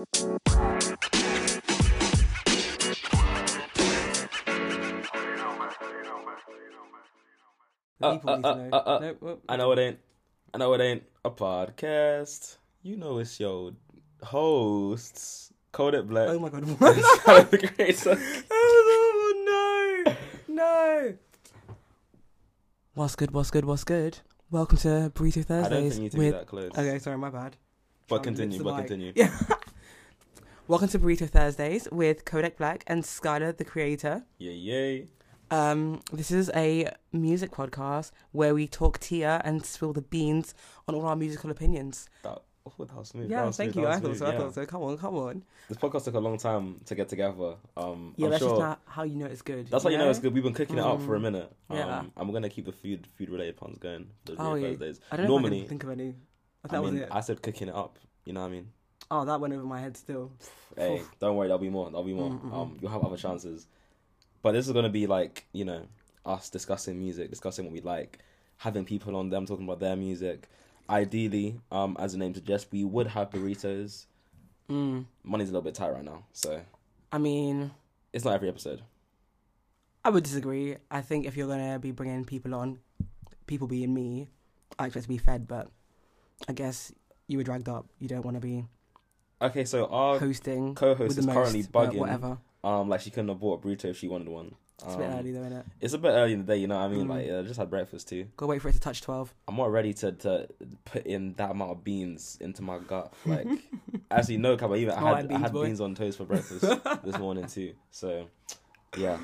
Uh, uh, uh, know. No, well, I know it ain't. I know it ain't a podcast. You know it's your hosts, Kodak Black. Oh my god. Tyler, the creator. oh no! No! What's good, what's good, what's good? Welcome to Burrito I don't Thursdays think you need to with... that close. Okay, sorry, my bad. But continue, but mic. continue. Yeah. Welcome to Burrito Thursdays with Kodak Black and Skylar, the creator. Yay, yay. Um, this is a music podcast where we talk Tia and spill the beans on all our musical opinions. That, oh, that was smooth. Yeah, was thank smooth, you. I thought so. smooth, I thought so. Come on, come on. This podcast took a long time to get together. Um, Yeah, I'm that's sure just not how you know it's good. that's how you know it's good. We've been cooking it up for a Mm. minute. Um, Yeah. and we're gonna keep the food food related puns going. Oh, yeah. Thursdays. I don't know if I Normally, think of any. That I was mean, it. I said cooking it up. You know what I mean? Oh, that went over my head still. Hey, Oof. don't worry, there'll be more. There'll be more. Mm, mm, Um, you'll have other chances. But this is gonna be like you know us discussing music, discussing what we like, having people on them talking about their music. Ideally, um, as the name suggests, we would have burritos. Mm. Money's a little bit tight right now, so I mean, it's not every episode. I would disagree. I think if you're gonna be bringing people on, people being me, I expect to be fed. But I guess you were dragged up. You don't want to be Okay, so our hosting co-host is most. currently bugging. Whatever. Um, like she couldn't have bought a burrito if she wanted one. It's a bit Um, early though, innit? It's a bit early in the day, you know what I mean? Mm. Like, I just had breakfast too. Go wait for it to touch twelve. I'm not ready to, to put in that amount of beans into my gut. Like, actually, no, Kaba, even I had, I beans had boy. beans on toast for breakfast this morning too. So, yeah,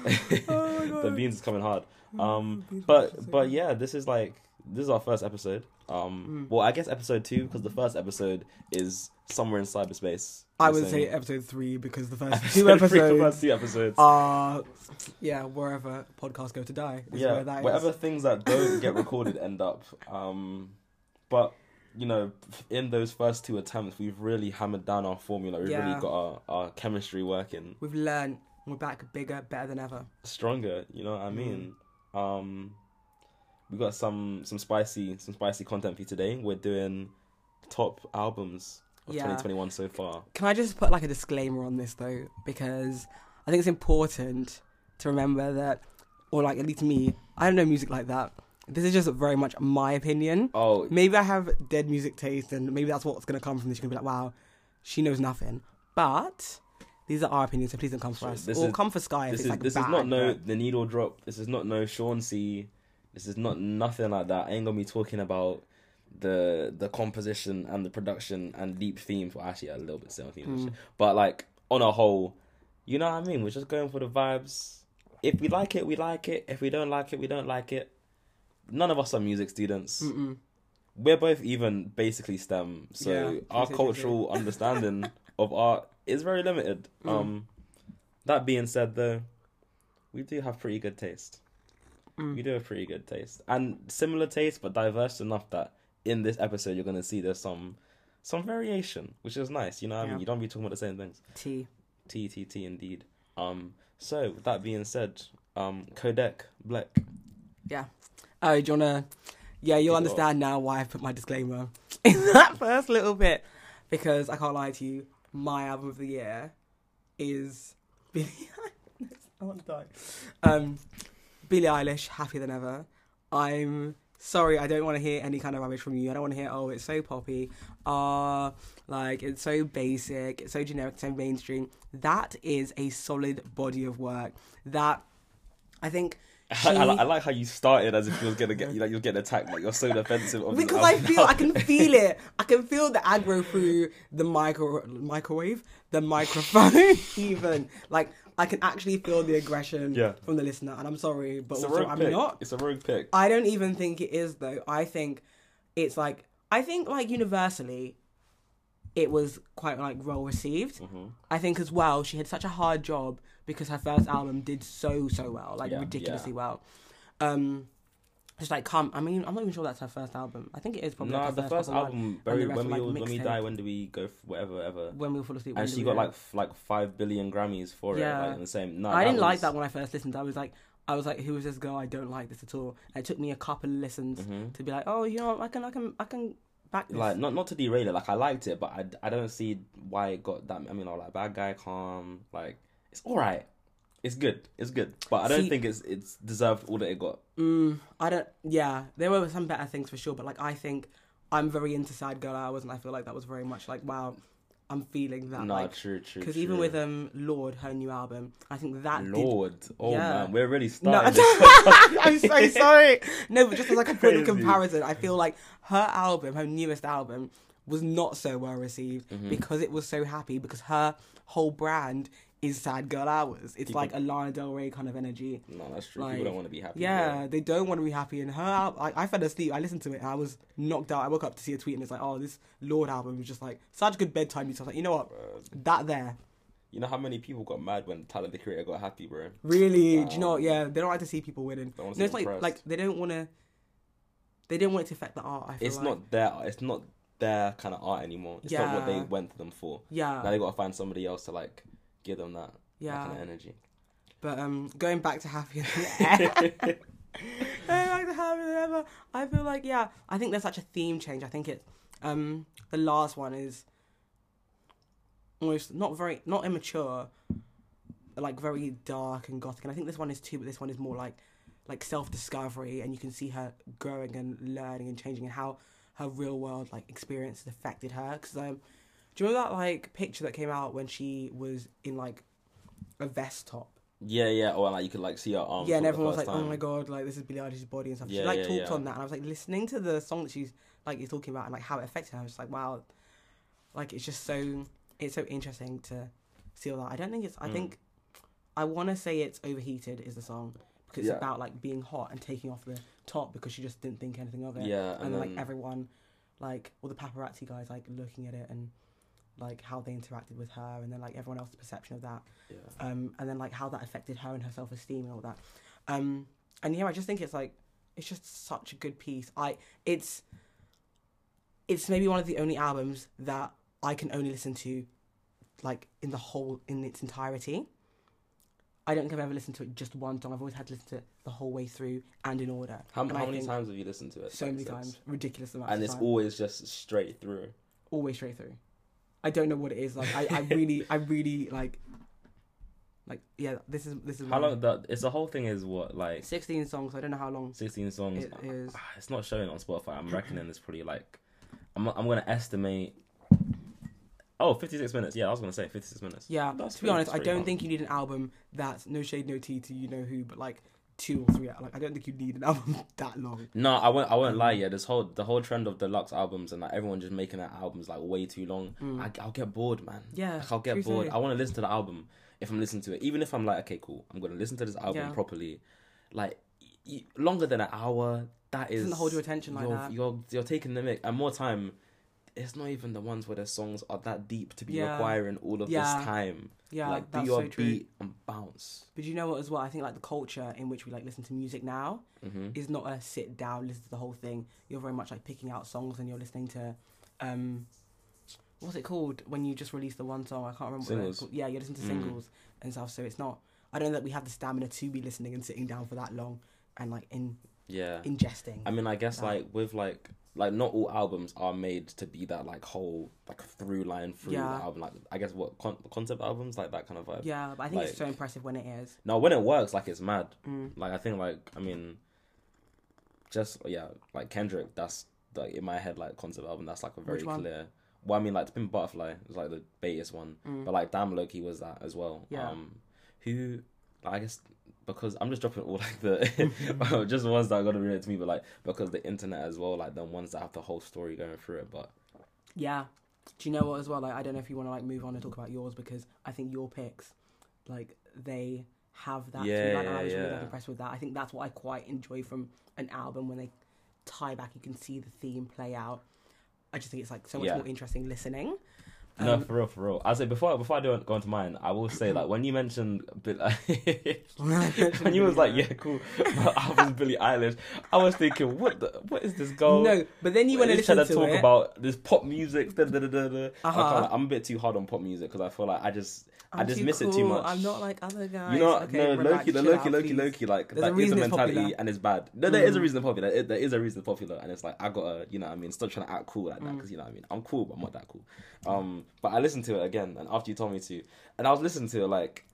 Oh my the beans is coming hard. Mm, Um, but but yeah, this is like this is our first episode. Um, Mm. well, I guess episode two because the first episode is somewhere in cyberspace. I would say episode three because the first Episode two three, the episodes first two episodes. are yeah wherever podcasts go to die. Yeah, where that is. things that don't get recorded end up. Um, but you know, in those first two attempts, we've really hammered down our formula. We've Yeah. really got our, our chemistry working We've learned. We're back bigger, better than ever. stronger. You know what I mean? Mm. Um, we got some some spicy some spicy content for you today. We're doing top albums of Yeah. 2021 so far. Can I just put like a disclaimer on this though, because I think it's important to remember that, or like at least me, I don't know music like that. This is just very much my opinion. Oh, Maybe I have dead music taste, and maybe that's what's gonna come from this. You're gonna be like, wow, she knows nothing. But these are our opinions, so please don't come for us, this or is- come for Sky if this it's is like this is not no the needle drop. This is not no Shawn Cee This is not nothing like that. I ain't gonna be talking about the the composition and the production and deep themes. Well, actually, a little bit still themes, Mm. but like on a whole, you know what I mean. We're just going for the vibes. If we like it, we like it. If we don't like it, we don't like it. None of us are music students. Mm-mm. We're both even basically STEM, so Yeah, our cultural understanding of art is very limited. Mm. Um, that being said, though, we do have pretty good taste. Mm. We do have pretty good taste and similar taste, but diverse enough that in this episode you're gonna see there's some some variation, which is nice. You know, what I mean, you don't be talking about the same things. T. T T T indeed. Um, so with that being said, um, Kodak Black. Yeah. Oh, do you wanna? Yeah, you'll understand now why I put my disclaimer in that first little bit because I can't lie to you. My album of the year is Billie. I want to die. Um, Billie Eilish, happier than ever. I'm sorry, I don't want to hear any kind of rubbish from you. I don't want to hear, oh, it's so poppy. Uh, like it's so basic, it's so generic, so mainstream. That is a solid body of work. That I think. I, I, I like how you started as if you was gonna get you like you're getting attacked, like you're so defensive. Because I feel I can feel it. I can feel the aggro through the micro microwave, the microphone. even like I can actually feel the aggression Yeah. from the listener. And I'm sorry, but also I'm pick. not. It's a rogue pick. I don't even think it is though. I think it's like I think like universally, it was quite like well received. Mhm. I think as well she had such a hard job because her first album did so so well, like Yeah, ridiculously yeah. well. Um, just like come, I mean, I'm not even sure that's her first album. I think it is probably No, like her the first album, and very, the when we like, all- when we die, when do we go? f- Whatever, whatever. when we fall asleep. And she got like f- like five billion Grammys for Yeah. it, like in the same. No, I didn't like that when I first listened. I was like, I was like, who is this girl? I don't like this at all. And it took me a couple of listens Mhm. to be like, oh, you know, I can, I can, I can back this. like not not to derail it. Like I liked it, but I, I don't see why it got that. I mean, all like bad guy, calm. Like it's all right. It's good. It's good, but I don't See- think it's it's deserved all that it got. Mm, I don't. Yeah, there were some better things for sure, but like I think I'm very into sad girl hours, and I feel like that was very much like wow, I'm feeling that. no, like, true, true. because even with um Lorde, her new album, I think that did Lorde, oh Yeah. man, we're really No, starting. this. I'm so sorry. No, but just as like a point of comparison, I feel like her album, her newest album, was not so well received Mm-hmm. because it was so happy because her whole brand is sad girl hours. It's People- like a Lana Del Rey kind of energy. no, that's true. Like, People don't want to be happy. Yeah, they don't want to be happy. And her I, I fell asleep. I listened to it and I was knocked out. I woke up to see a tweet and it's like, oh, this Lorde album was just like such good bedtime music. I was like, you know what? bro. That there. You know how many people got mad when Tyler the Creator got happy, bro? Really, do you know what? Yeah, they don't like to see people winning. No, see it's like impressed. like they don't want to. They don't want it to affect the art. It's like. not their. It's not their kind of art anymore. It's not what they went to them for. Yeah, Now they got to find somebody else to like give them that, that yeah. kind of energy. But um, going back to happier than ever. going back to happier than ever. I feel like yeah. I think there's such a theme change. I think it. Um, the last one is almost not very not immature, but, like very dark and gothic. And I think this one is too. But this one is more like like self discovery, and you can see her growing and learning and changing, and how her real world like experience has affected her. Because um, do you remember that like picture that came out when she was in like a vest top? Yeah, yeah. Or like you could like see her arms. yeah, and everyone was like, "Oh my god, like this is Billie Eilish's body and stuff." she like yeah, talked yeah. on that, and I was like listening to the song that she's like you're talking about and like how it affected her. I was just like, wow, like it's just so it's so interesting to see all that. I don't think it's. I Mm. think I want to say it's overheated is the song because it's about like being hot and taking off the top because she just didn't think anything of it. Yeah, and, and, then, like everyone, like all the paparazzi guys, like looking at it and like how they interacted with her, and then like everyone else's perception of that yeah. um, and then like how that affected her and her self esteem and all that. Um, and yeah, I just think it's like it's just such a good piece. I it's it's maybe one of the only albums that I can only listen to like in the whole in its entirety. I don't think I've ever listened to it just one song. I've always had to listen to it the whole way through and in order. How, how many times have you listened to it? So many times, ridiculous amount. And it's time. always just straight through. always straight through. I don't know what it is. Like I, I really, I really like, like yeah. This is this is How long? The, it's the whole thing is what like Sixteen songs. I don't know how long sixteen songs. it is. Ah, It's not showing on Spotify. I'm reckoning it's probably like I'm I'm gonna estimate. Oh, 56 minutes. Yeah, I was gonna say 56 minutes. Yeah. That's to be honest, I don't think you need an album that's no shade, no tea to you know who, but like two or three. Like I don't think you need an album that long. No, I won't. I won't lie. Yeah, this whole the whole trend of deluxe albums and like everyone just making their albums like way too long. Mm. I, I'll get bored, man. Yeah. Like, I'll get bored. story. I want to listen to the album if I'm listening to it, even if I'm like, okay, cool, I'm gonna listen to this album Yeah. properly. Like y- y- longer than an hour. That is Doesn't hold your attention like you're, that. You're you're taking the mic and more time. It's not even the ones where the songs are that deep to be Yeah. requiring all of Yeah. this time. Yeah, like do your so beat and bounce. But you know what as well? I think like the culture in which we like listen to music now hmm is not a sit down, listen to the whole thing. You're very much like picking out songs and you're listening to um what's it called when you just release the one song? I can't remember Singles. Yeah, you're listening to Mm. singles and stuff. So it's not I don't know that we have the stamina to be listening and sitting down for that long and like in Yeah. ingesting. I mean, I guess that. like with like like not all albums are made to be that like whole like through line through Yeah. the album. Like I guess what con- concept albums like that kind of vibe. yeah, but I think it's so impressive when it is. No, when it works, like it's mad. Mm. Like I think like I mean, just yeah, like Kendrick. That's like in my head like concept album. That's like a very clear. Well, I mean like Pimp Butterfly is like the baitest one, Mm. but like Damn Loki was that as well. Yeah. Um, who I guess because I'm just dropping all like the just the ones that are gonna relate to me, but like because the internet as well, like the ones that have the whole story going through it. But Yeah. Do you know what as well? Like I don't know if you want to like move on and talk about yours because I think your picks, like they have that. Yeah, line, and I was really yeah. like, impressed with that. I think that's what I quite enjoy from an album when they tie back. You can see the theme play out. I just think it's like so much Yeah. more interesting listening. No, Um, for real, for real. I say before before I do go into mine, I will say like when you mentioned Bill- when you was like yeah cool, I was Billie Eilish. I was thinking what the what is this girl? no, but then you went He's trying to to, talk it. about this pop music. Da, da, da, da, da. Uh-huh. can't- I'm a bit too hard on pop music because I feel like I just I I'm just too miss it too much. I'm not like other guys. You know, okay, no, relax, Loki, the Loki, out, Loki, please. Loki, like There's a that is the it's mentality, popular. and it's bad. No, there is a Mm. reason popular. There- there is a reason popular, and it's like I gotta, you know, what I mean, stop trying to act cool like that Mm. because you know, what I mean, I'm cool, but I'm not that cool. Um, but I listened to it again, and after you told me to, and I was listening to it like,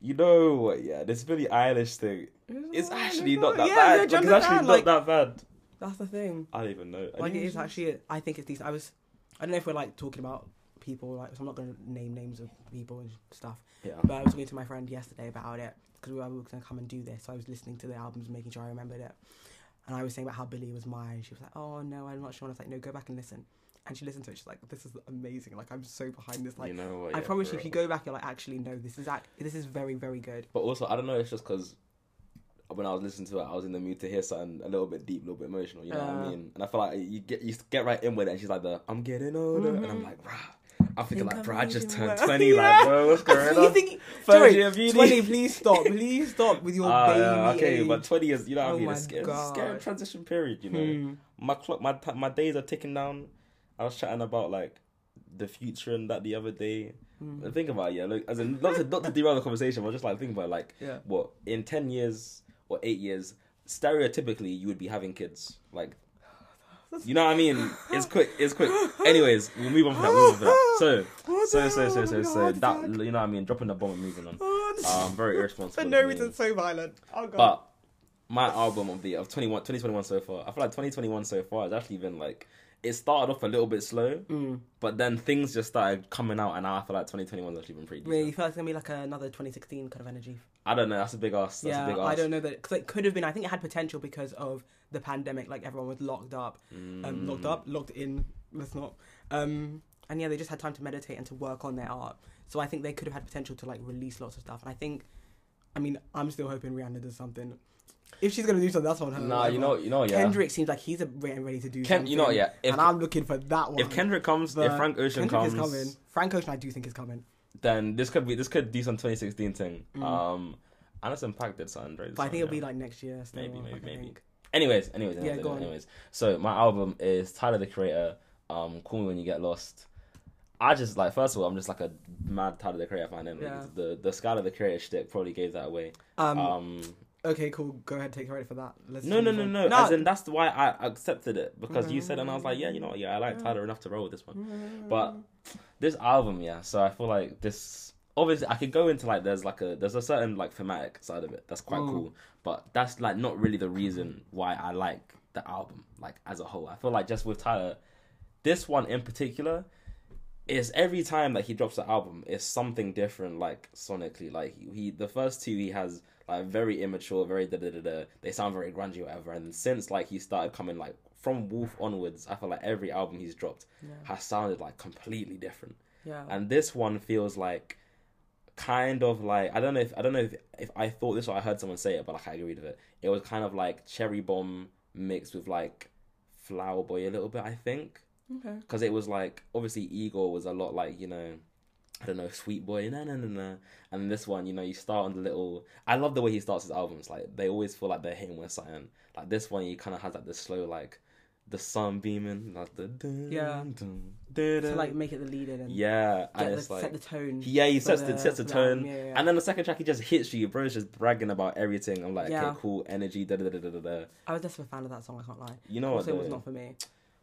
you know, what, yeah, this Billie Eilish thing, it's actually not that. Yeah, bad. yeah, Like, it's actually understand? not Like, that bad. That's the thing. I don't even know. Like it is actually. I think it's decent. I was. I don't know if we're like talking about people. Like, so I'm not going to name names of people and stuff. Yeah. But I was talking to my friend yesterday about it because we were going to come and do this. So I was listening to the albums, making sure I remembered it. And I was saying about how Billie was mine. She was like, "Oh no, I'm not sure." And I was like, "No, go back and listen." And she listened to it. She's like, "This is amazing. Like I'm so behind this. Like you know what? I yeah, promise you, if you go back, you're like, actually, no, this is act- this is very, very good." But also, I don't know. It's just because when I was listening to it, I was in the mood to hear something a little bit deep, a little bit emotional. You know what I Uh. mean? And I feel like you get you get right in with it. And she's like, "The I'm getting older," and I'm Mhm. like, "Rah." I'm thinking Think like, "Bro, I just turned well." 20. Yeah. Like, bro, what's going you on?" think, sorry, year of uni. 20, please stop. Please stop with your Ah, baby. okay, age. but 20 is, you know what Oh I mean? It's, scary, a scary God. transition period, you know. Hmm. My clock, my my days are ticking down. I was chatting about like the future and that the other day. Hmm. Think about it, yeah, look, as in not to not to derail the conversation, but just like think about it, like Yeah. what in ten years or eight years, stereotypically you would be having kids. Like you know what I mean? It's quick, it's quick. Anyways, we'll move on from that, we'll move on from that. So What so so so so so that you know what I mean, dropping the bomb and moving on. Oh, Um very irresponsible. For no reason, so violent. Oh god. But my album of the of 21, 2021 so far, I feel like 2021 so far has actually been like it started off a little bit slow, Mm. but then things just started coming out, and now I feel like 2021 has actually been pretty. Really, you feel like it's gonna be like another 2016 kind of energy? I don't know. That's a big ass. That's yeah, a big ass. I don't know that because it could have been. I think it had potential because of the pandemic. Like everyone was locked up, um, locked Mm. up, locked in. Let's not. Um, and yeah, they just had time to meditate and to work on their art. So I think they could have had potential to like release lots of stuff. And I think, I mean, I'm still hoping Rihanna does something. If she's gonna do something, that's on her. Nah, you know, you know, yeah. Kendrick seems like he's ready to do Ken, something. you know, yeah. If and I'm looking for that one. if Kendrick comes, if Frank Ocean Kendrick comes, is coming. Frank Ocean, I do think is coming. Then this could be this could do some 2016 thing. Mm. Um, Anderson Paak did something very. But I think it'll be like next year. Still, Maybe, maybe, maybe. think. Anyways, anyways, Yeah, anyways, on. anyways. So my album is Tyler the Creator. Um, Call Me When You Get Lost. I just like first of all, I'm just like a mad Tyler the Creator fan. And Yeah. the the Skylar the Creator shtick probably gave that away. Um, Um, Okay, cool. Go ahead, take credit for that. Let's no, no, move no, no. As in that's why I accepted it because you said, and I was like, yeah, you know, what, yeah, I like Tyler enough to roll with this one. Mm. But this album, yeah. So I feel like this. Obviously, I could go into like there's like a there's a certain like thematic side of it that's quite Mm. cool, but that's like not really the reason why I like the album like as a whole. I feel like just with Tyler, this one in particular is every time that he drops an album it's something different like sonically like he, he the first two he has like very immature very da da da da they sound very grungy whatever and since like he started coming like from wolf onwards i feel like every album he's dropped Yeah. has sounded like completely different Yeah. and this one feels like kind of like I don't know if I don't know if, if I thought this or I heard someone say it, but like I agreed with it. It was kind of like cherry bomb mixed with like flower boy a little bit. I think okay. because it was like obviously Igor was a lot like you know. I don't know, sweet boy, no, no, no, no. And this one, you know, you start on the little. I love the way he starts his albums. Like they always feel like they're hitting with something. Like this one, he kind of has like the slow, like the sun beaming, like the dun, Yeah. dun, dun, To like make it the lead in and yeah, and the, it's like set the tone. yeah, he sets the, sets the tone, Yeah, yeah. and then the second track he just hits you. Bro's just bragging about everything. I'm like, Yeah. okay, cool, energy, da da da da da da. I was just a fan of that song. I can't lie. You know what? also, it was not for me.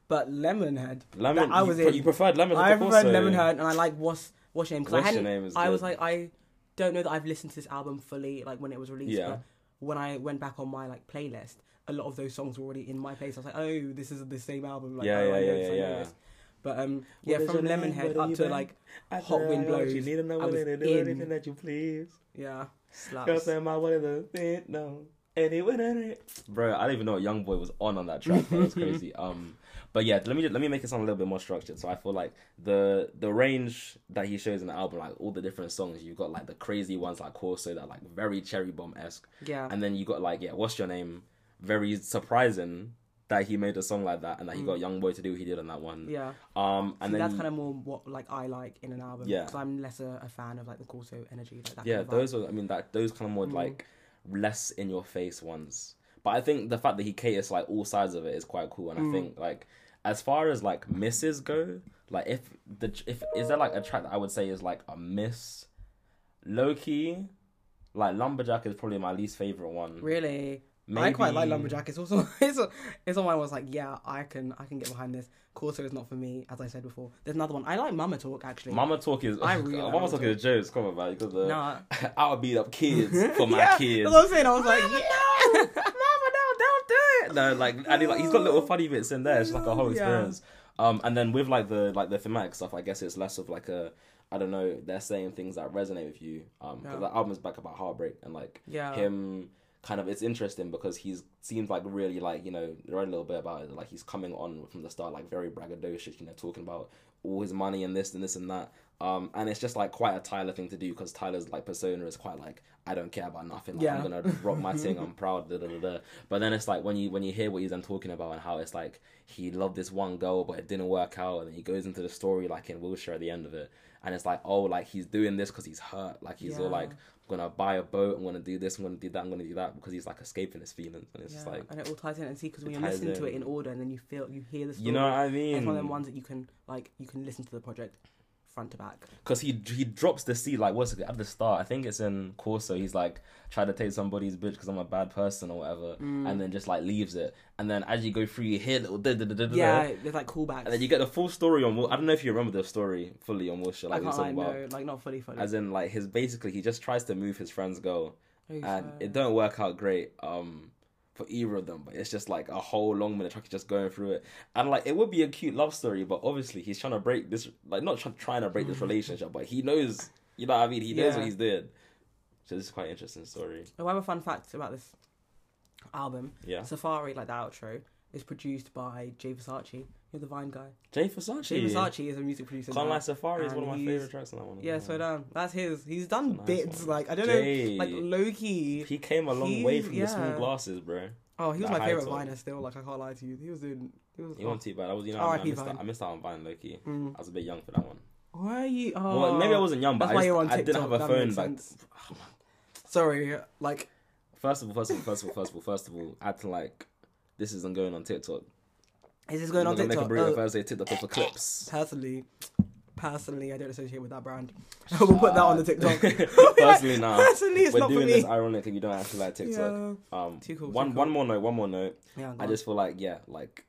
But Lemonhead. Lemon. I was pre- in. you preferred lemon. I preferred so- Lemonhead, and I like what's what's your name because I hadn't. Name I was like I don't know that I've listened to this album fully, like when it was released. Yeah. But when I went back on my like playlist, a lot of those songs were already in my place. I was like, oh, this is the same album. Like, Yeah, oh, yeah, I know yeah, this, I yeah, know yeah. this. But um, What yeah, from? Lemonhead up to been? like I Hot Wind Blows. You need to know I was in. anything that you please. yeah, Girl, slaps. say my what is the no. Anyway, bro, I don't even know what Young Boy was on on that track. That was crazy. Um, but yeah, let me let me make it sound a little bit more structured. So I feel like the the range that he shows in the album, like all the different songs, you've got like the crazy ones like Corso that are, like very cherry bomb esque, Yeah, and then you got like yeah, what's your name? Very surprising, that he made a song like that and that he Mm. got Young Boy to do what he did on that one. Yeah, Um, and and then that's kind of more what like I like in an album. Yeah. because I'm less a, a fan of like the Corso energy. Like that yeah, those are I mean that those kind of more Mm. like less in your face ones. But I think the fact that he caters like all sides of it is quite cool. And Mm. I think like as far as like misses go, like if the if is there like a track that I would say is like a miss, low key, like Lumberjack is probably my least favorite one. Really, Maybe, I quite like Lumberjack. It's also it's a, it's on one I was like, yeah, I can I can get behind this. Corso is not for me, as I said before. There's another one I like. Mama Talk actually. Mama Talk is I really like Mama Mama Talk is jokes. Come on, man. Because the Nah. I would beat up kids for my yeah, kids. That's what I'm saying. I was like, Mama, yeah. Mama, no, don't do it. No, like, and he, like he's got little funny bits in there. It's like a whole Yeah. experience. Um, and then with like the like the thematic stuff, I guess it's less of like a, I don't know, they're saying things that resonate with you. Um, Yeah. the album's back about heartbreak and like Yeah. him kind of it's interesting because he's seems like really like you know read a little bit about it like he's coming on from the start like very braggadocious you know talking about all his money and this and this and that. Um and it's just like quite a Tyler thing to do because Tyler's like persona is quite like I don't care about nothing like, I'm gonna rock my thing I'm proud da, da, da, da. but then it's like when you when you hear what he's then talking about and how it's like he loved this one girl but it didn't work out and then he goes into the story like in Wilshire at the end of it. And it's like oh like he's doing this because he's hurt like he's all like gonna buy a boat. I'm gonna do this. I'm gonna do that. I'm gonna do that because he's like escaping his feelings, and it's Yeah, just like and it all ties in and see because when you're ties listening to it in. in order and then you feel you hear the story. you know what I mean? it's one of them ones that you can like you can listen to the project front to back. Because he he drops the seed like what's it at the start? I think it's in Corso. He's like trying to take somebody's bitch because I'm a bad person or whatever, Mm. and then just like leaves it. And then as you go through, you hear little da da da da da. Yeah, there's like callbacks. And then you get the full story on. I don't know if you remember the story fully on Wilshire, like I we can't talking lie, about. no, like not fully fully. As in, like his basically, he just tries to move his friend's girl, Oh, and it don't work out great um for either of them but it's just like a whole long minute track just going through it. And like it would be a cute love story but obviously he's trying to break this like not try- trying to break this relationship but he knows you know what i mean? He knows Yeah. what he's doing. So this is quite an interesting story. Oh, I have a fun fact about this album. yeah. Safari, like the outro, is produced by Jay Versace. You're the Vine guy. jay versace Jay Versace is a music producer. can't lie safari is one of my favorite tracks on that one Yeah, so down. That's his. He's done nice bits one. like I don't Jay. know, like Loki. he came a long way from the small glasses bro Oh, he was that my favorite. Viner still. Like I can't lie to you. He was doing. He was. he wasn't too bad i was you know R.I.P. I, missed Vine. out, I missed out on vine low-key Mm. i was a bit young for that one Why are you? Oh, well maybe i wasn't young but I, just, I didn't have a that phone back. Sorry, like First of all, first of all, first of all, first of all, first of all, I had to like, this isn't going on TikTok. is this going on I'm gonna TikTok? Make a burrito Oh, Thursday TikTok for clips. personally, personally, I don't associate with that brand. So we'll put that on the TikTok. Personally, nah. Personally, it's We're not for doing me. this ironically. You don't actually like TikTok. Yeah. Um, Too cool, One, too one more note. One more note. Yeah, I just feel like yeah, like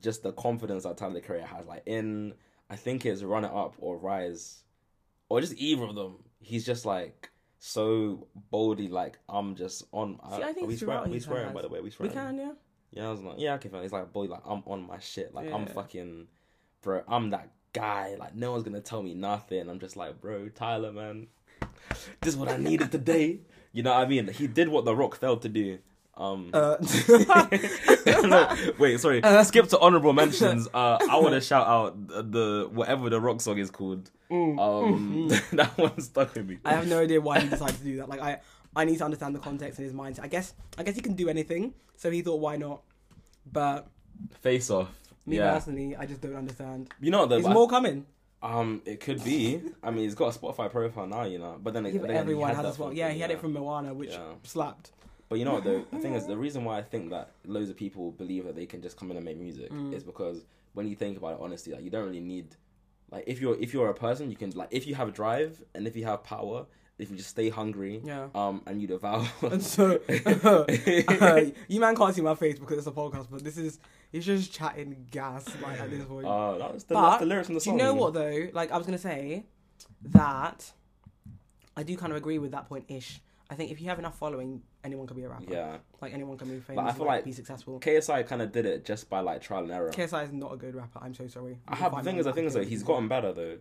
just the confidence that Tyler the Creator has. Like in, I think it's Run It Up or Rise, or just either of them. He's just like so boldly like I'm just on. See, I are think we throughout swearing? We swearing by the way. We we swearing. can, yeah. Yeah, I was like, yeah, okay, fine. He's like, boy, like I'm on my shit. Like I'm fucking, bro. I'm that guy. Like no one's gonna tell me nothing. I'm just like, bro, Tyler, man. This is what I needed today. You know what I mean? He did what The Rock failed to do. Um, Uh, no, wait, sorry. Uh. Skip to honorable mentions. Uh, I want to shout out the, the whatever the Rock song is called. Um, that one stuck with me. Mm. I have no idea why he decided to do that. Like I, I need to understand the context and his mindset. I guess, I guess he can do anything. So he thought, why not? But Face off. me yeah. personally, I just don't understand. You know what? though, Is but- more coming? Um, it could be. I mean, he's got a Spotify profile now, you know. But then, Yeah, but then he everyone has that as well. from- Yeah, he had it from Moana, which Yeah. slapped. But you know what though? The thing is, the reason why I think that loads of people believe that they can just come in and make music Mm. is because when you think about it honestly, like you don't really need, like if you're if you're a person, you can like if you have a drive and if you have power, if you just stay hungry, Yeah. um, and you devour. And so, uh, you man can't see my face because it's a podcast, but this is he's just chatting gas like at this point. Uh, that was the, But, that's the lyrics in the Do you know what though? Like I was gonna say that I do kind of agree with that point ish. I think if you have enough following, anyone can be a rapper. Yeah, Like anyone can be famous. But I and, feel like, like be successful. KSI kind of did it just by like trial and error. KSI is not a good rapper. I'm so sorry. I have the thing is, the thing is though, he's gotten better though.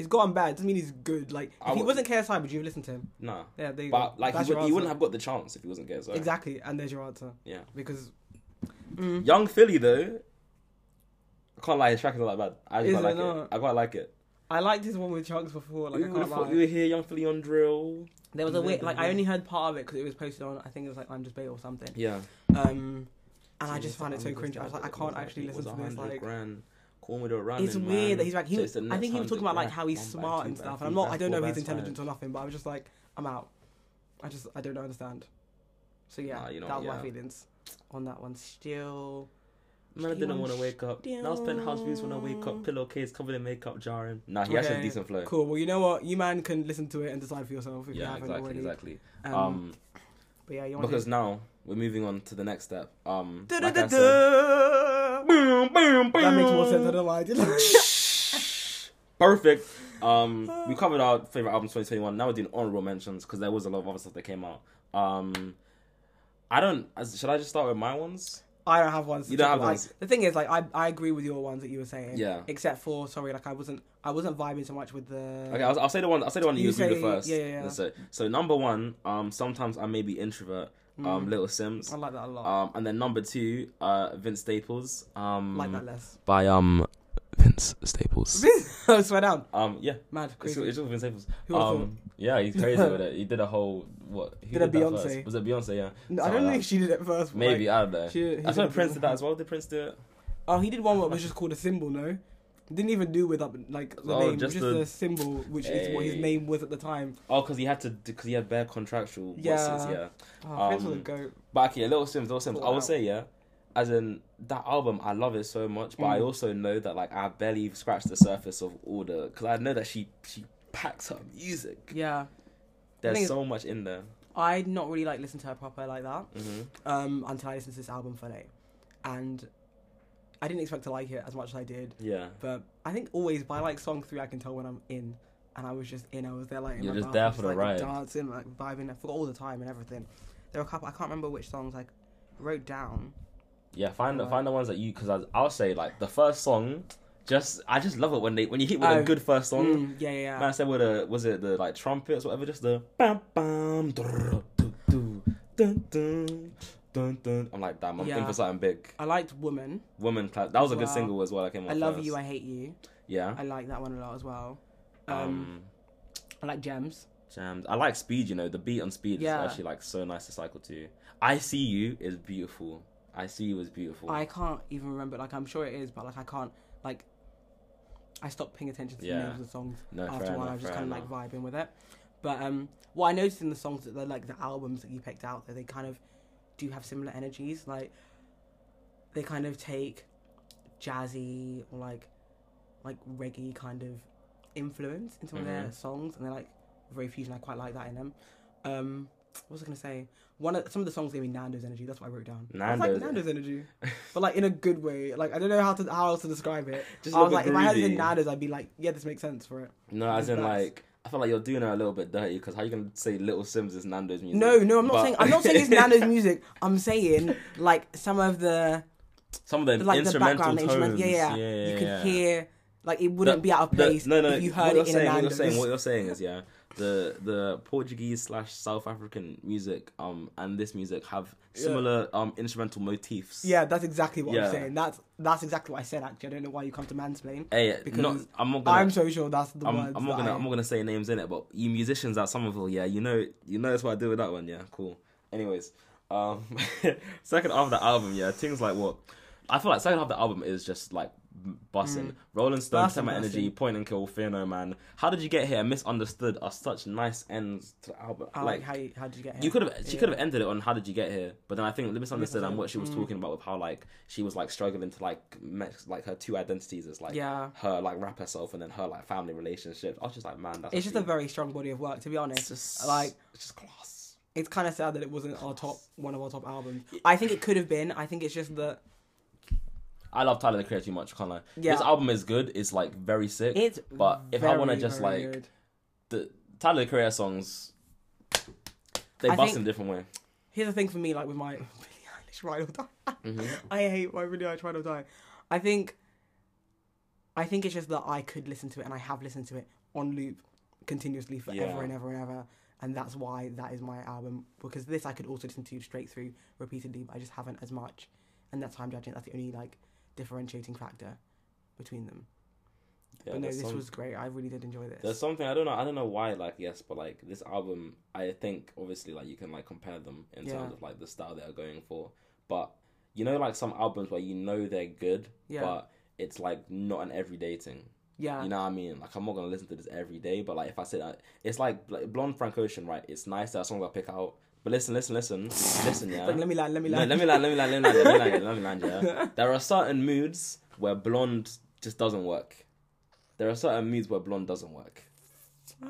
He's gotten bad. Doesn't mean he's good. Like I if he would- wasn't KSI, would you have listened to him? Nah, Yeah, there you but go. like he, would, he wouldn't have got the chance if he wasn't KSI. Exactly, and there's your answer. Yeah. Because mm, Young Filly though, I can't lie, his track is not that bad. I just quite like it it. I quite like it. I liked his one with Chunkz before. Like we I would can't have thought lie. we were here, Young Filly on drill. There was a weird, like I only heard part of it because it was posted on. I think it was like I'm just bait or something. Yeah, Um, and I just find it so cringe. I was like, I can't actually listen to this. Like, grand. Call me the running it's weird that he's like, he, So it's I think he was talking about like how he's smart and stuff, and I'm not. I don't know his bags, intelligence five. or nothing, but I was just like, I'm out. I just, I don't understand. So yeah, Nah, you know, that was my yeah. feelings on that one. Still, Man, I didn't want to wake up. Now spent house views when I wake up. Pillowcase covered in makeup, jarring. Nah, he has a Okay, decent flow. cool. Well, you know what? You man can listen to it and decide for yourself if you Yeah, haven't exactly, already. exactly. Um, Um, but yeah, you want because now we're moving on to the next step. Um, like I said, That makes more sense than I did. Perfect. Um, we covered our favorite albums 2021. Now we're doing honorable mentions because there was a lot of other stuff that came out. Um, I don't. Should I just start with my ones? I don't have ones. You don't have about. ones? The thing is, like, I I agree with your ones that you were saying. Yeah. Except for sorry, like I wasn't I wasn't vibing so much with the. Okay, I'll, I'll say the one. I'll say the one you, You agreed with first. yeah, yeah, yeah. So, so number one. Um, sometimes I may be introvert. Um, Little Simz. Mm. I like that a lot. Um, and then number two. Uh, Vince Staples. Um, like that less. by um, Vince Staples. oh, swear down. Um, yeah, Mad, it's, crazy. it's just Vince Staples. Who Um, yeah, he's crazy with it. He did a whole what? Who Did a that Beyonce. first? Was it Beyonce? Yeah. No, I Something don't like think she did it first. but, Maybe like, I don't know. she- he I did it Prince did that as well. Did Prince do it? oh, he did one where it was just called a symbol. No, didn't even do with up like the Oh, name, just just, the- the symbol, which is what his name was at the time. Oh, because he had to because he had bare contractual Yeah. bosses. Yeah. Oh, Prince was a Um, goat. But okay, Little Simz, Little Simz. Pull I would out. say yeah. As in that album, I love it so much, but I Mm. also know that like I barely scratched the surface of all the because I know that she she packs up music. Yeah, There's so much in there. I'd not really like listen to her proper like that hmm um, until I listened to this album for fully, and I didn't expect to like it as much as I did. Yeah. But I think always by like song three, I can tell when I'm in, and I was just in. I was there like in You're just there for the like, ride. dancing, like vibing. I forgot all the time and everything. There were a couple. I can't remember which songs I wrote down. Yeah, find the find the ones that you because I'll say like the first song, just I just love it when they when you hit with a Oh. good first song. Mm, yeah, yeah. Man, I said with a was it the like trumpets whatever, just the bam bam dun, dun, dun, dun. I'm like damn, I'm in for something big. I liked Woman. Woman, that was a good single as well. That came I love first. you. I hate you. yeah. I like that one a lot as well. Um, Um, I like Gems. Gems. I like speed. You know, the beat on speed Yeah. is actually like so nice to cycle to. I see you is beautiful. I see you is beautiful. I can't even remember. Like I'm sure it is, but like I can't like. I stopped paying attention to Yeah. the names of the songs no, after a while. I was just kind of like vibing with it. But um, what I noticed in the songs that they're like the albums that you picked out, that they kind of do have similar energies. Like they kind of take jazzy or like like reggae kind of influence into of their songs, and they're like very fusion. I quite like that in them. Um, what was I gonna say? One of some of the songs gave me Nando's energy. That's what I wrote down. I like Nando's- Nando's energy, but like in a good way. Like I don't know how to how else to describe it. Just I was like, if I had it in groovy. Nando's, I'd be like, yeah, this makes sense for it. No, as in like I feel like you're doing her a little bit dirty because how you gonna say Little Simz is Nando's music? No, no, I'm not But- saying I'm not saying it's Nando's music. I'm saying like some of the Some of the like the instrumental background tones. Yeah, yeah, yeah, you can yeah. hear like it wouldn't The- be out of the- place no, no, if you heard it in saying, a what you're Nando's. saying, what you're saying is yeah, the the Portuguese slash South African music um and this music have Yeah. similar um instrumental motifs. yeah, that's exactly what Yeah. I'm saying. That's that's exactly what I said. Actually, I don't know why you come to mansplain. Hey, Because not, I'm not gonna. I'm so sure that's the I'm, words. I'm not gonna. I- I'm not gonna say names in it, but you musicians at Somerville, yeah, you know, you know that's what I do with that one, yeah, cool. Anyways, um, second half of the album, yeah, things like what I feel like second half of the album is just like busting. Rolling Stone, Bussin', Protect Energy, Point and Kill, Fear No Man. How did you get here? Misunderstood are such nice ends to the album. I like how how did you get here? You could have. She Yeah. could have ended it on "How did you get here?" But then I think misunderstood and what she was Mm. talking about with how like she was like struggling to like mix like her two identities as like Yeah. her like rap herself and then her like family relationship. I was just like, man, that's It's just a very strong body of work, to be honest. it's just like- it's just class. it's kind of sad that it wasn't our top one of our top albums. I think it could have been. I think it's just that I love Tyler the Creator too much. Can't lie. Yeah. This album is good. It's like very sick. it's. But if I wanna just, like, good. the Tyler the Creator songs, they I bust in a different way. here's the thing for me, like with my Billie Eilish Ride or Die. Mhm. I hate my Billie Eilish Ride or Die. I think, I think it's just that I could listen to it, and I have listened to it on loop continuously forever Yeah. and ever and ever, and that's why that is my album. Because this I could also listen to straight through repeatedly, but I just haven't as much, and that's why I'm judging. That's the only like differentiating factor between them. Yeah, but no, this some- was great. I really did enjoy this. There's something I don't know. I don't know why. Like yes, but like this album, I think obviously like you can like compare them in Yeah. terms of like the style they are going for. But you know, like some albums where you know they're good, Yeah. but it's like not an everyday thing. Yeah. You know what I mean? Like I'm not gonna listen to this every day, but like if I say that, uh, it's like, like Blonde Frank Ocean, right? It's nice that songs I pick out. But listen, listen, listen, listen, yeah. Like, let me land. Let me No, land. let me land, let me land, let me land, let me land, let me land, yeah. There are certain moods where blonde just doesn't work. There are certain moods where blonde doesn't work. Uh,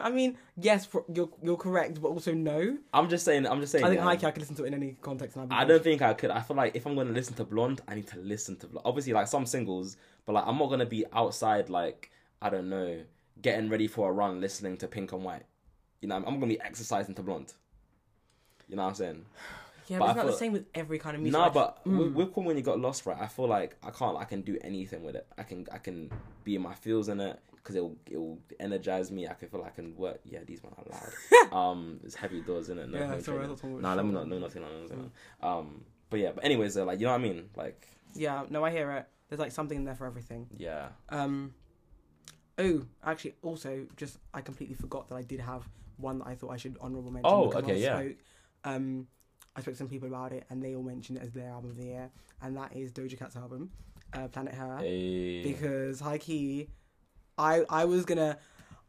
I mean, yes, you're you're correct, but also no. I'm just saying. I'm just saying. I think yeah. I could listen to it in any context. And I don't think I could. I feel like if I'm gonna listen to Blonde, I need to listen to Blonde. Obviously, like some singles, but like I'm not gonna be outside like I don't know, getting ready for a run, listening to Pink and White. You know, I'm, I'm gonna be exercising to Blonde. You know what I'm saying? Yeah, but but, it's not the same with every kind of music. No, Like, but mm. with, when you got lost, right? I feel like I can't. I can do anything with it. I can. I can be in my feels in it because it'll it'll energize me. I can feel like I can work. Yeah, these men are loud. um, it's heavy doors in it. No, Yeah, no sorry, thought Nah, let me not. No, nothing. No, nothing. Um, but yeah. But anyways, uh, like you know what I mean? Like yeah, no, I hear it. There's like something in there for everything. yeah. Um, oh, actually, also, just I completely forgot that I did have one that I thought I should honorable mention. Oh, okay, yeah. Spoke, um, I spoke to some people about it, and they all mentioned it as their album of the year, and that is Doja Cat's album, uh, Planet Her. Hey. because high key i i was gonna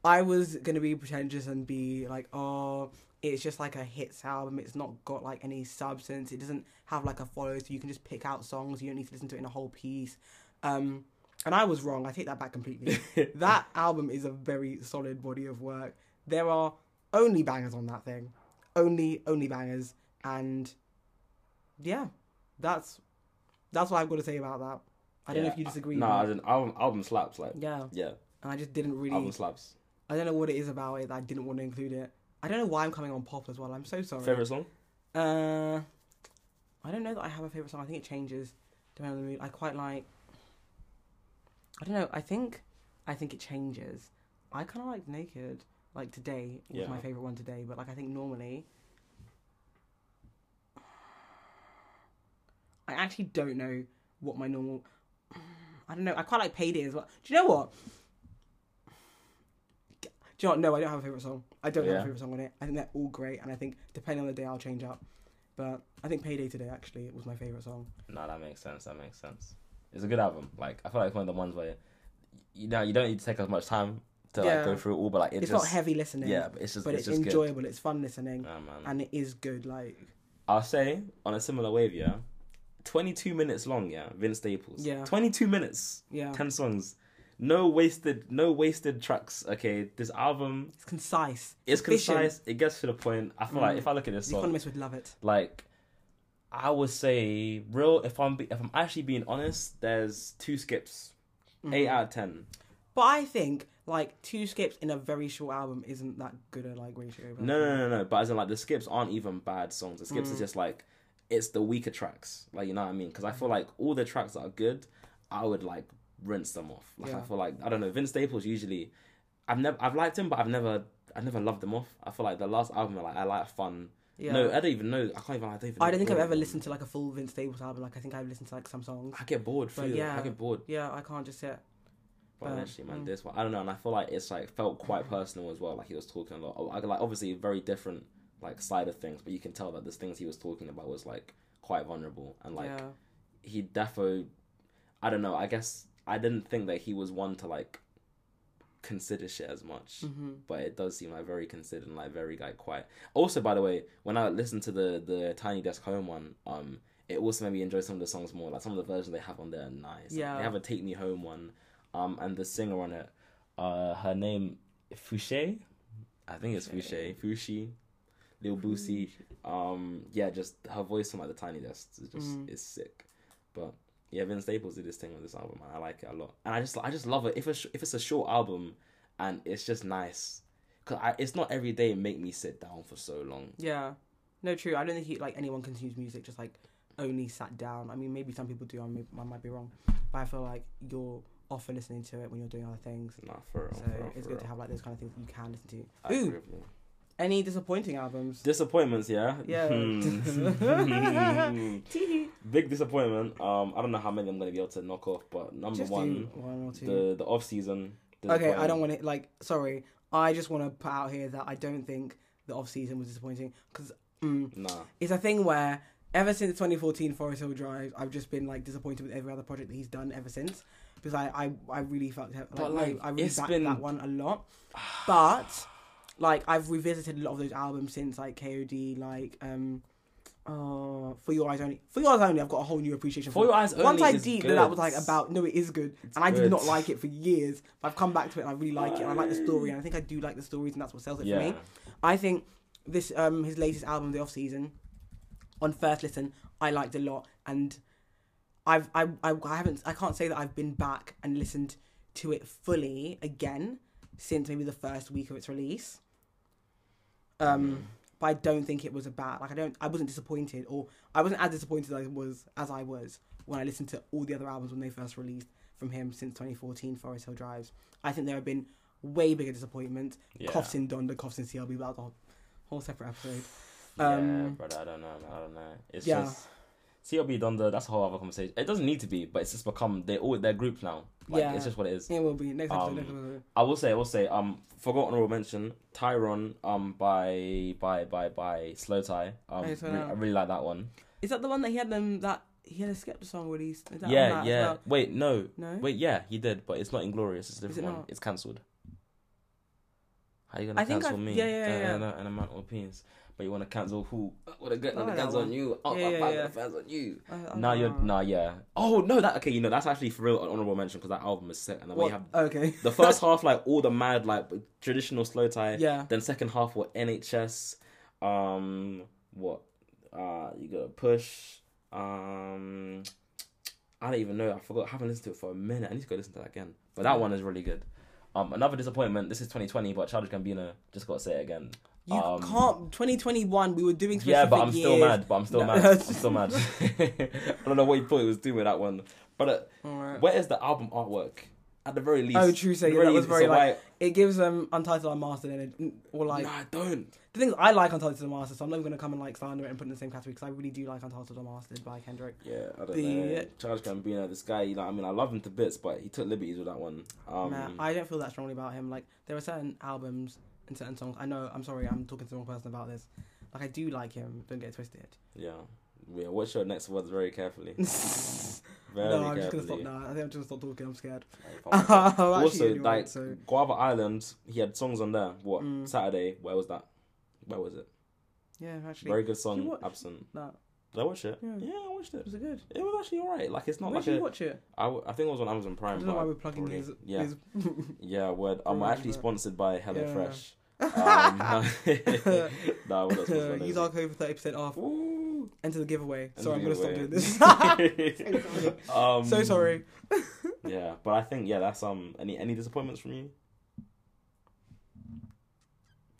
i was gonna be pretentious and be like oh it's just like a hits album. It's not got like any substance. It doesn't have like a follow so you can just pick out songs. You don't need to listen to it in a whole piece. Um and i was wrong. I take that back completely. That album is a very solid body of work. There are only bangers on that thing only only bangers and yeah that's that's what i've got to say about that i don't know if you disagree No, but- as in album album slaps. Like yeah, yeah, and I just didn't really. album slaps. I don't know what it is about it that I didn't want to include it. I don't know why I'm coming on pop as well. I'm so sorry. Favorite song? Uh, I don't know that I have a favorite song. I think it changes depending on the mood. I quite like. I don't know. I think, I think it changes. I kind of like Naked. Like today was Yeah. my favorite one today, but like I think normally. I actually don't know what my normal. I don't know. I quite like Payday as well. Do you know what? Do you know what? No, I don't have a favorite song. I don't have a favorite song on it. I think they're all great, and I think depending on the day, I'll change up. But I think Payday today actually was my favorite song. No, that makes sense. That makes sense. It's a good album. Like I feel like it's one of the ones where you know you don't need to take as much time to like Yeah. go through it all, but like it it's just not heavy listening. yeah, but it's just but it's, it's, just enjoyable. It's fun listening, good. Man. and it is good. Like I'll say on a similar wave, yeah. Twenty two minutes long, yeah. Vince Staples. Yeah. Twenty two minutes, yeah, ten songs. No wasted, no wasted tracks. Okay, this album it's concise. It's efficient. concise. It gets to the point. I feel like Mm. if I look at this The song, economists would love it. like I would say real if I'm be, if I'm actually being honest, there's two skips. Mhm. Eight out of ten. But I think like two skips in a very short album isn't that good a like ratio. No, no, no, no. But as in like the skips aren't even bad songs. The skips Mm. is just like it's the weaker tracks. Like you know what I mean? Because I feel like all the tracks that are good, I would like rinse them off. Like I feel like I don't know. Vince Staples usually, I've never I've liked him, but I've never I never loved him off. I feel like the last album like I like fun. Yeah. No, I don't even know. I can't even. I don't even. I don't think I've ever listened to like a full Vince Staples album. Like I think I've listened to like some songs. I get bored. But yeah. I get bored. Yeah, I can't just sit. Actually, man, mm. this one I don't know, and I feel like it's like felt quite personal as well. Like he was talking a lot. I like obviously very different like side of things, but you can tell that this things he was talking about was like quite vulnerable and like yeah. he defo. I don't know. I guess I didn't think that he was one to like consider shit as much, hmm but it does seem like very considered and like very like quiet. Also, by the way, when I listened to the the Tiny Desk Home one, um, it also made me enjoy some of the songs more. Like some of the versions they have on there are nice. Like, Yeah. they have a Take Me Home one, um, and the singer on it, uh, her name Fousheé, I think it's Fousheé, Fushi, Lil Boosie. Um, yeah, just her voice on like the Tiny Desk is just Mm. is sick, but. Yeah, Vince Staples did this thing with this album, and I like it a lot. And I just, I just love it. If it's if it's a short album, and it's just nice, cause I, it's not every day make me sit down for so long. Yeah. No, true. I don't think he, like anyone consumes music just like only sat down. I mean, maybe some people do. I, may, I might be wrong, but I feel like you're often listening to it when you're doing other things. Nah, for real. So for real, it's good real. to have like those kind of things that you can listen to. I Ooh. agree with you. Any disappointing albums? Disappointments, yeah. Yeah. Hmm. Big disappointment. Um, I don't know how many I'm gonna be able to knock off, but number Just one, one or two. the the off season. Okay, I don't want to like. Sorry, I just want to put out here that I don't think the off season was disappointing because mm, Nah, it's a thing where ever since 2014 Forest Hill Drive, I've just been like disappointed with every other project that he's done ever since because I I, I really fucked like, But, like, I, I really it's backed been- that one a lot. But like I've revisited a lot of those albums since like KOD, like um. Oh, for your eyes only. For your eyes only, I've got a whole new appreciation For Your Eyes only. Once I deep that was like about no, it is good, It's and I did good. not like it for years. But I've come back to it, and I really like it. And I like the story, and I think I do like the stories, and that's what sells it yeah. for me. I think this um his latest album, The Off Season, on first listen, I liked a lot, and I've I, I I haven't I can't say that I've been back and listened to it fully again since maybe the first week of its release. Um, but I don't think it was a bad like I don't I wasn't disappointed or I wasn't as disappointed as I was as I was when I listened to all the other albums when they first released from him since 2014 Forest Hill Drives. I think there have been way bigger disappointments. Yeah. Coughs in Donda, coughs in CLB, but that's a whole, whole separate episode. yeah, Um, brother, I don't know. I don't know. It's Yeah. just CLB Donda. That's a whole other conversation. It doesn't need to be, but it's just become they all they're groups now. Like, Yeah. it's just what it is. It will be next episode. Um, episode. I will say, I will say, um, forgot honorable mention, Tyron, um, by by by by slowthai. Um, Hey, re- I really like that one. Is that the one that he had them that he had a Skepta song released? Yeah, yeah. well? Wait, no, No. wait, yeah, he did, but it's not Inglorious. It's a different it one. not? It's cancelled. How you gonna I think cancel me? yeah, yeah, yeah. And, and, a man of peace. But you want to cancel who? What a good I the like that fans on you. Oh, Yeah, yeah, yeah. the fans on you. I- I Now you're know. nah, yeah. Oh no, that okay. You know that's actually for real an honorable mention because that album is sick. And then we have Okay. the first half like all the mad like traditional slowthai. Yeah. Then second half were NHS. Um, what? Uh, you got to push. Um, I don't even know. I forgot. I haven't listened to it for a minute. I need to go listen to that again. But that one is really good. Um, another disappointment. This is 2020, but Childish Gambino. Just got to say it again. You Um, can't. 2021. We were doing specific Yeah, but I'm still mad. But I'm still No. mad. I'm still mad. I don't know what he thought he was doing with that one. But uh, Alright. where is the album artwork? At the very least. Oh, true. So yeah, that was very like it gives um Untitled Unmastered in it, or like Nah, I don't. the things I like Untitled Unmastered. So I'm never gonna come and like slander it and put it in the same category because I really do like Untitled Unmastered by Kendrick. Yeah, I don't The- know. Charles Gambino, this guy, you know, I mean, I love him to bits, but he took liberties with that one. Um, Nah, I don't feel that strongly about him. Like there are certain albums and certain songs. I know. I'm sorry. I'm talking to the wrong person about this. Like I do like him. Don't get it twisted. yeah, yeah. Watch your next words very carefully. Very no, I'm just carefully. gonna stop now. I think I'm just gonna stop talking. I'm scared. I'm also, like so Guava Island, he had songs on there. What Mm. Saturday? Where was that? Where was it? yeah, actually, Very good song. watch- Absent. that Did I watch it? Yeah. Yeah, I watched it. was it good? It was actually alright. Like it's not Where like did a. you watch it? I, w- I think it was on Amazon I Prime. don't know why we're plugging his. Yeah, his yeah. Word. I'm Right, actually sponsored by HelloFresh. Yeah. um, nah, not sponsored by Use our code for thirty percent off. Ooh. Enter the giveaway. Enter sorry, I'm gonna stop doing this. um, so sorry. Yeah, but I think yeah, that's um. Any any disappointments from you?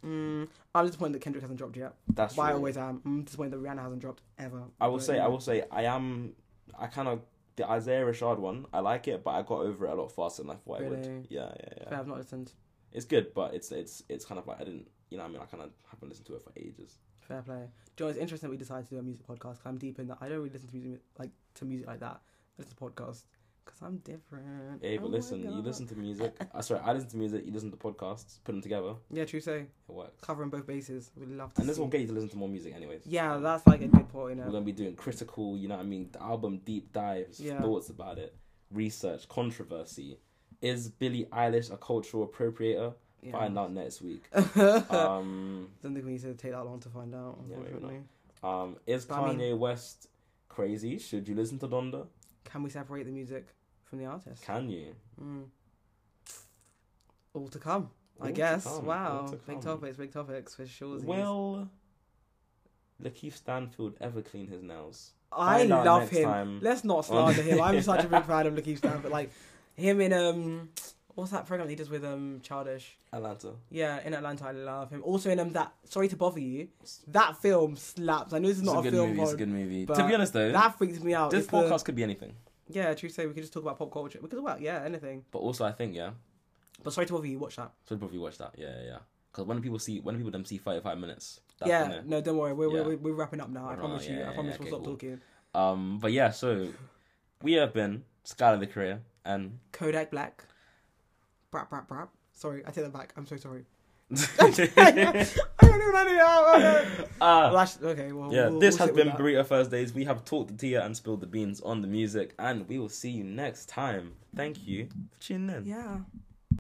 Mm, I'm disappointed that Kendrick hasn't dropped yet. That's But I always am. I'm disappointed that Rihanna hasn't dropped ever. I will But, say, you I will say, I am. I kind of the Isaiah Rashad one. I like it, but I got over it a lot faster than I thought I would. Yeah, yeah, yeah. Fair, I've not listened. It's good, but it's it's it's kind of like I didn't. You know, what I mean, I kind of haven't listened to it for ages. Fair play. Know, it's interesting that we decided to do a music podcast because I'm deep in that. I don't really listen to music like to music like that. I listen to podcasts because I'm different. Hey, but Oh listen, you listen to music. I sorry, I listen to music. You listen to podcasts. Put them together. Yeah, true say. It works. Covering both bases. We'd love to. And this will get you to listen to more music, anyways. Yeah, that's like a good point. You We're gonna be doing critical, you know what I mean, the album deep dives, Yeah. thoughts about it, research, controversy. Is Billie Eilish a cultural appropriator? Yeah. Find out next week. don't um, think we need to take that long to find out. Yeah, um, is But I Kanye mean- West crazy? Should you listen to Donda? can we separate the music from the artist? Can you? Mm. All to come, All I guess. come, wow, to big topics, big topics for sure. Will Lakeith Stanfield ever clean his nails? I love him. time Let's not slander him. I'm such a big fan of Lakeith Stanfield. Like him in um, what's that program he does with um Childish? Atlanta. Yeah, in Atlanta, I love him. Also in um that Sorry to Bother You, that film slaps. I know this is It's not a a, good film movie. It's a good movie. but To be honest, though, that freaks me out. this podcast could be anything. yeah, true. Say we could just talk about pop culture. We could talk about yeah anything. But also, I think yeah, But Sorry to Bother You, watch that. so probably watch that. Yeah, yeah, yeah. Because when people see, when people them see thirty-five minutes, that's yeah, no, don't worry. We're, Yeah. we're, we're wrapping up now. I promise you. yeah, I promise we'll okay, stop cool. talking. Um, but yeah, so we have been Skylar the Career and Kodak Black. Brap, brap, brap. Sorry, I take that back. I'm so sorry. I don't know. Ah, Well, actually, okay, well, yeah, we'll- this we'll has been. Burrito Thursdays. We have talked to Tia and spilled the beans on the music, and we will see you next time. Thank you for tuning in. Yeah.